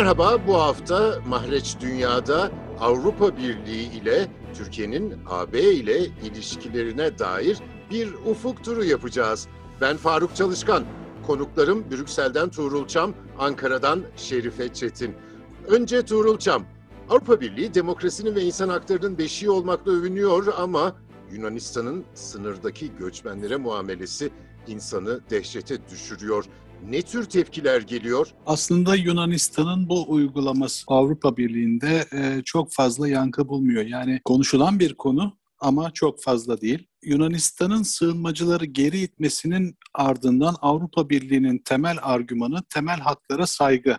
Merhaba, bu hafta Mahreç Dünya'da Avrupa Birliği ile Türkiye'nin AB ile ilişkilerine dair bir ufuk turu yapacağız. Ben Faruk Çalışkan, konuklarım Brüksel'den Tuğrul Çam, Ankara'dan Şerife Çetin. Önce Tuğrul Çam, Avrupa Birliği demokrasinin ve insan haklarının beşiği olmakla övünüyor ama Yunanistan'ın sınırdaki göçmenlere muamelesi insanı dehşete düşürüyor. Ne tür tepkiler geliyor? Aslında Yunanistan'ın bu uygulaması Avrupa Birliği'nde e, çok fazla yankı bulmuyor. Yani konuşulan bir konu ama çok fazla değil. Yunanistan'ın sığınmacıları geri itmesinin ardından Avrupa Birliği'nin temel argümanı temel haklara saygı.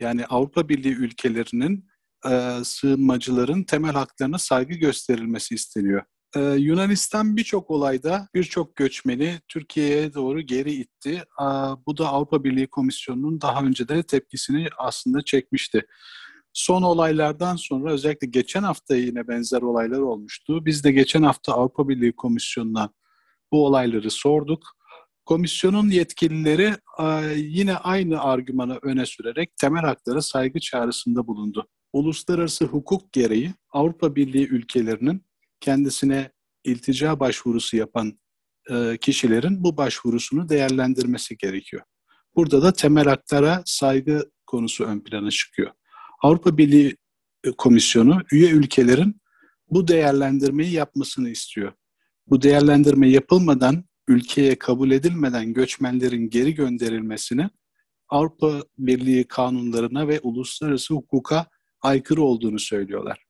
Yani Avrupa Birliği ülkelerinin e, sığınmacıların temel haklarına saygı gösterilmesi isteniyor. Ee, Yunanistan birçok olayda birçok göçmeni Türkiye'ye doğru geri itti. Aa, bu da Avrupa Birliği Komisyonu'nun daha önce de tepkisini aslında çekmişti. Son olaylardan sonra özellikle geçen hafta yine benzer olaylar olmuştu. Biz de geçen hafta Avrupa Birliği Komisyonu'na bu olayları sorduk. Komisyonun yetkilileri yine aynı argümanı öne sürerek temel haklara saygı çağrısında bulundu. Uluslararası hukuk gereği Avrupa Birliği ülkelerinin kendisine iltica başvurusu yapan e, kişilerin bu başvurusunu değerlendirmesi gerekiyor. Burada da temel haklara saygı konusu ön plana çıkıyor. Avrupa Birliği e, Komisyonu üye ülkelerin bu değerlendirmeyi yapmasını istiyor. Bu değerlendirme yapılmadan, ülkeye kabul edilmeden göçmenlerin geri gönderilmesini Avrupa Birliği kanunlarına ve uluslararası hukuka aykırı olduğunu söylüyorlar.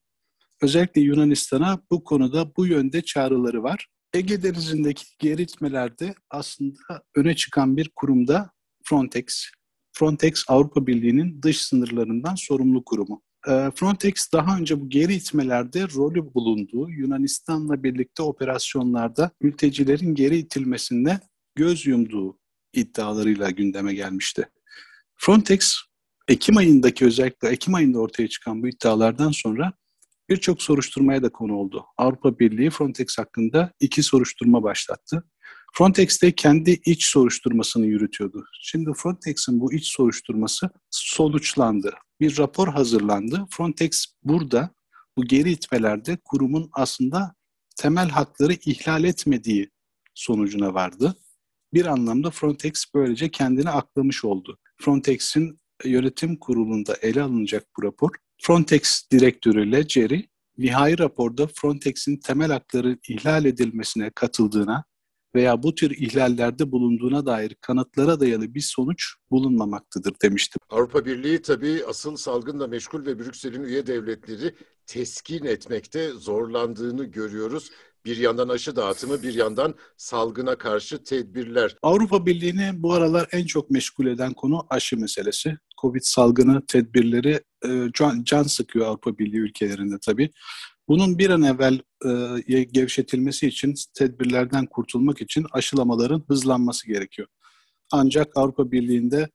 Özellikle Yunanistan'a bu konuda bu yönde çağrıları var. Ege Denizi'ndeki geri itmelerde aslında öne çıkan bir kurumda Frontex. Frontex Avrupa Birliği'nin dış sınırlarından sorumlu kurumu. Ee, Frontex daha önce bu geri itmelerde rolü bulunduğu Yunanistan'la birlikte operasyonlarda mültecilerin geri itilmesinde göz yumduğu iddialarıyla gündeme gelmişti. Frontex Ekim ayındaki özellikle Ekim ayında ortaya çıkan bu iddialardan sonra birçok soruşturmaya da konu oldu. Avrupa Birliği Frontex hakkında iki soruşturma başlattı. Frontex de kendi iç soruşturmasını yürütüyordu. Şimdi Frontex'in bu iç soruşturması sonuçlandı. Bir rapor hazırlandı. Frontex burada bu geri itmelerde kurumun aslında temel hakları ihlal etmediği sonucuna vardı. Bir anlamda Frontex böylece kendini aklamış oldu. Frontex'in yönetim kurulunda ele alınacak bu rapor Frontex direktörü Jerry, nihai raporda Frontex'in temel hakları ihlal edilmesine katıldığına veya bu tür ihlallerde bulunduğuna dair kanıtlara dayalı bir sonuç bulunmamaktadır demiştim. Avrupa Birliği tabii asıl salgınla meşgul ve Brüksel'in üye devletleri teskin etmekte zorlandığını görüyoruz. Bir yandan aşı dağıtımı, bir yandan salgına karşı tedbirler. Avrupa Birliği'ni bu aralar en çok meşgul eden konu aşı meselesi. Covid salgını tedbirleri e, can, can sıkıyor Avrupa Birliği ülkelerinde tabii. Bunun bir an evvel e, gevşetilmesi için, tedbirlerden kurtulmak için aşılamaların hızlanması gerekiyor. Ancak Avrupa Birliği'nde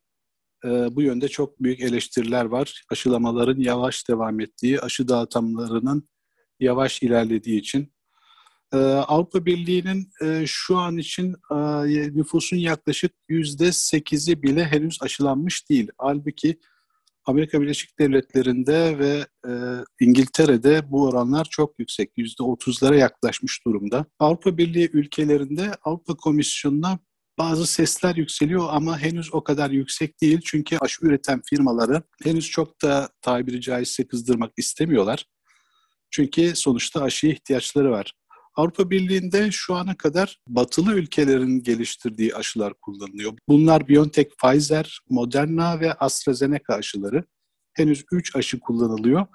e, bu yönde çok büyük eleştiriler var. Aşılamaların yavaş devam ettiği, aşı dağıtımlarının yavaş ilerlediği için ee, Avrupa Birliği'nin e, şu an için e, nüfusun yaklaşık yüzde sekizi bile henüz aşılanmış değil. Halbuki Amerika Birleşik Devletleri'nde ve e, İngiltere'de bu oranlar çok yüksek. Yüzde otuzlara yaklaşmış durumda. Avrupa Birliği ülkelerinde Avrupa Komisyonu'na bazı sesler yükseliyor ama henüz o kadar yüksek değil. Çünkü aşı üreten firmaları henüz çok da tabiri caizse kızdırmak istemiyorlar. Çünkü sonuçta aşıya ihtiyaçları var. Avrupa Birliği'nde şu ana kadar batılı ülkelerin geliştirdiği aşılar kullanılıyor. Bunlar BioNTech, Pfizer, Moderna ve AstraZeneca aşıları. Henüz 3 aşı kullanılıyor.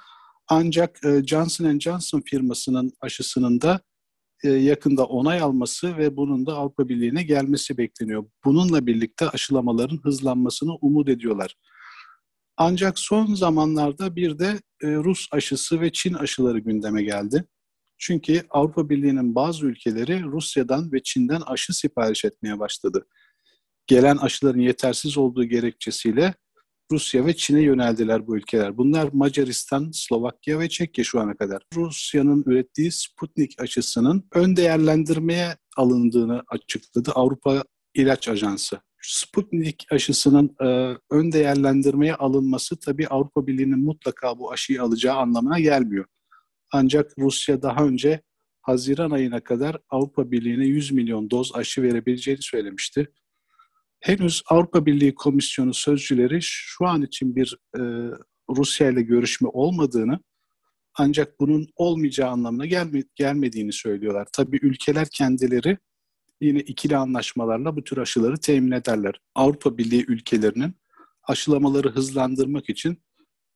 Ancak e, Johnson Johnson firmasının aşısının da e, yakında onay alması ve bunun da Avrupa Birliği'ne gelmesi bekleniyor. Bununla birlikte aşılamaların hızlanmasını umut ediyorlar. Ancak son zamanlarda bir de e, Rus aşısı ve Çin aşıları gündeme geldi. Çünkü Avrupa Birliği'nin bazı ülkeleri Rusya'dan ve Çin'den aşı sipariş etmeye başladı. Gelen aşıların yetersiz olduğu gerekçesiyle Rusya ve Çin'e yöneldiler bu ülkeler. Bunlar Macaristan, Slovakya ve Çekya şu ana kadar. Rusya'nın ürettiği Sputnik aşısının ön değerlendirmeye alındığını açıkladı Avrupa İlaç Ajansı. Sputnik aşısının e, ön değerlendirmeye alınması tabii Avrupa Birliği'nin mutlaka bu aşıyı alacağı anlamına gelmiyor. Ancak Rusya daha önce Haziran ayına kadar Avrupa Birliği'ne 100 milyon doz aşı verebileceğini söylemişti. Henüz Avrupa Birliği Komisyonu sözcüleri şu an için bir e, Rusya ile görüşme olmadığını ancak bunun olmayacağı anlamına gelme, gelmediğini söylüyorlar. Tabii ülkeler kendileri yine ikili anlaşmalarla bu tür aşıları temin ederler. Avrupa Birliği ülkelerinin aşılamaları hızlandırmak için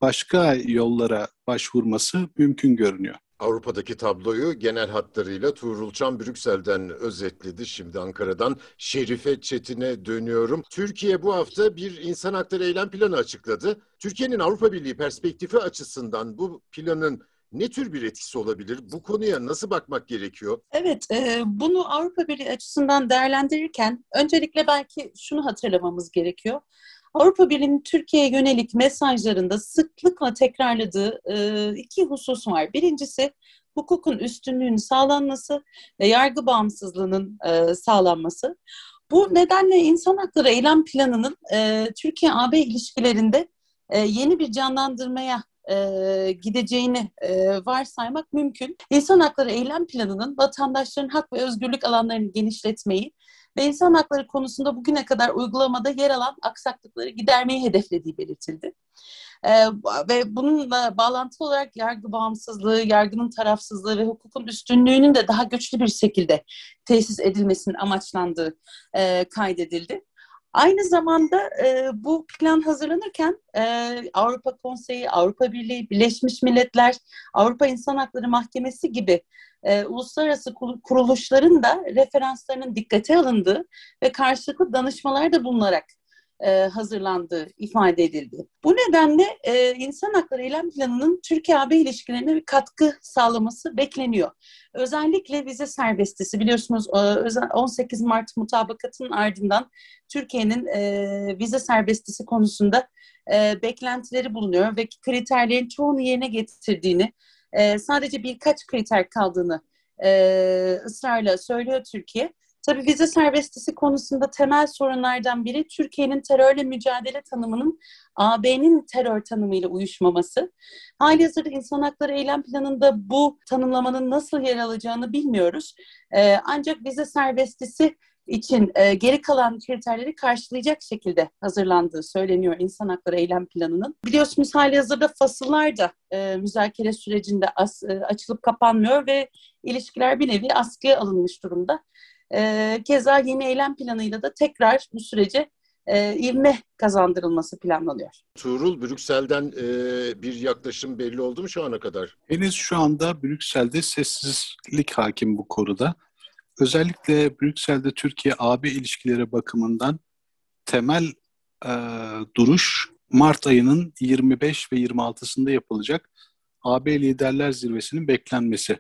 başka yollara başvurması mümkün görünüyor. Avrupa'daki tabloyu genel hatlarıyla Tuğrul Çam Brüksel'den özetledi. Şimdi Ankara'dan Şerife Çetin'e dönüyorum. Türkiye bu hafta bir insan hakları eylem planı açıkladı. Türkiye'nin Avrupa Birliği perspektifi açısından bu planın ne tür bir etkisi olabilir? Bu konuya nasıl bakmak gerekiyor? Evet, e, bunu Avrupa Birliği açısından değerlendirirken öncelikle belki şunu hatırlamamız gerekiyor. Avrupa Birliği'nin Türkiye'ye yönelik mesajlarında sıklıkla tekrarladığı e, iki husus var. Birincisi hukukun üstünlüğünün sağlanması ve yargı bağımsızlığının e, sağlanması. Bu nedenle insan hakları eylem planının e, Türkiye-AB ilişkilerinde yeni bir canlandırmaya gideceğini varsaymak mümkün. İnsan hakları eylem planının vatandaşların hak ve özgürlük alanlarını genişletmeyi ve insan hakları konusunda bugüne kadar uygulamada yer alan aksaklıkları gidermeyi hedeflediği belirtildi. Ee, ve bununla bağlantılı olarak yargı bağımsızlığı, yargının tarafsızlığı ve hukukun üstünlüğünün de daha güçlü bir şekilde tesis edilmesinin amaçlandığı e, kaydedildi. Aynı zamanda e, bu plan hazırlanırken e, Avrupa Konseyi, Avrupa Birliği, Birleşmiş Milletler, Avrupa İnsan Hakları Mahkemesi gibi e, uluslararası kuruluşların da referanslarının dikkate alındığı ve karşılıklı danışmalarda bulunarak e, hazırlandığı ifade edildi. Bu nedenle e, insan hakları eylem planının Türkiye-AB ilişkilerine bir katkı sağlaması bekleniyor. Özellikle vize serbestisi biliyorsunuz e, 18 Mart mutabakatının ardından Türkiye'nin e, vize serbestisi konusunda e, beklentileri bulunuyor ve kriterlerin çoğunu yerine getirdiğini, e, sadece birkaç kriter kaldığını e, ısrarla söylüyor Türkiye. Tabii vize serbestisi konusunda temel sorunlardan biri Türkiye'nin terörle mücadele tanımının AB'nin terör tanımıyla uyuşmaması. Halihazırda insan hakları eylem planında bu tanımlamanın nasıl yer alacağını bilmiyoruz. Ee, ancak vize serbestisi için e, geri kalan kriterleri karşılayacak şekilde hazırlandığı söyleniyor insan hakları eylem planının. Biliyorsunuz hali hazırda fasıllar da e, müzakere sürecinde as, e, açılıp kapanmıyor ve ilişkiler bir nevi askıya alınmış durumda. E, keza yeni eylem planıyla da tekrar bu sürece e, ivme kazandırılması planlanıyor. Tuğrul, Brüksel'den e, bir yaklaşım belli oldu mu şu ana kadar? Henüz şu anda Brüksel'de sessizlik hakim bu konuda. Özellikle Brüksel'de Türkiye-AB ilişkileri bakımından temel e, duruş Mart ayının 25 ve 26'sında yapılacak AB Liderler Zirvesi'nin beklenmesi.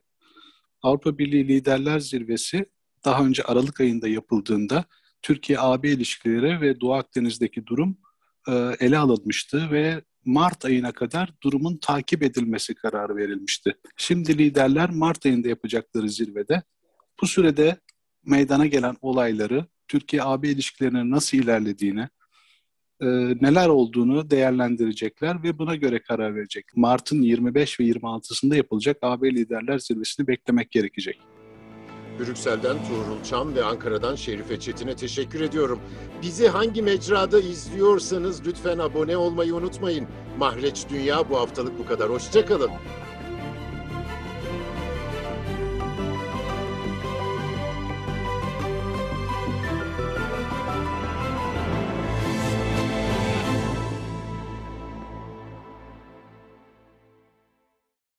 Avrupa Birliği Liderler Zirvesi daha önce Aralık ayında yapıldığında Türkiye-AB ilişkileri ve Doğu Akdeniz'deki durum e, ele alınmıştı ve Mart ayına kadar durumun takip edilmesi kararı verilmişti. Şimdi liderler Mart ayında yapacakları zirvede bu sürede meydana gelen olayları, Türkiye-AB ilişkilerinin nasıl ilerlediğini, e, neler olduğunu değerlendirecekler ve buna göre karar verecek. Mart'ın 25 ve 26'sında yapılacak AB Liderler Zirvesi'ni beklemek gerekecek. Brüksel'den Tuğrul Çam ve Ankara'dan Şerife Çetin'e teşekkür ediyorum. Bizi hangi mecrada izliyorsanız lütfen abone olmayı unutmayın. Mahreç Dünya bu haftalık bu kadar. Hoşçakalın.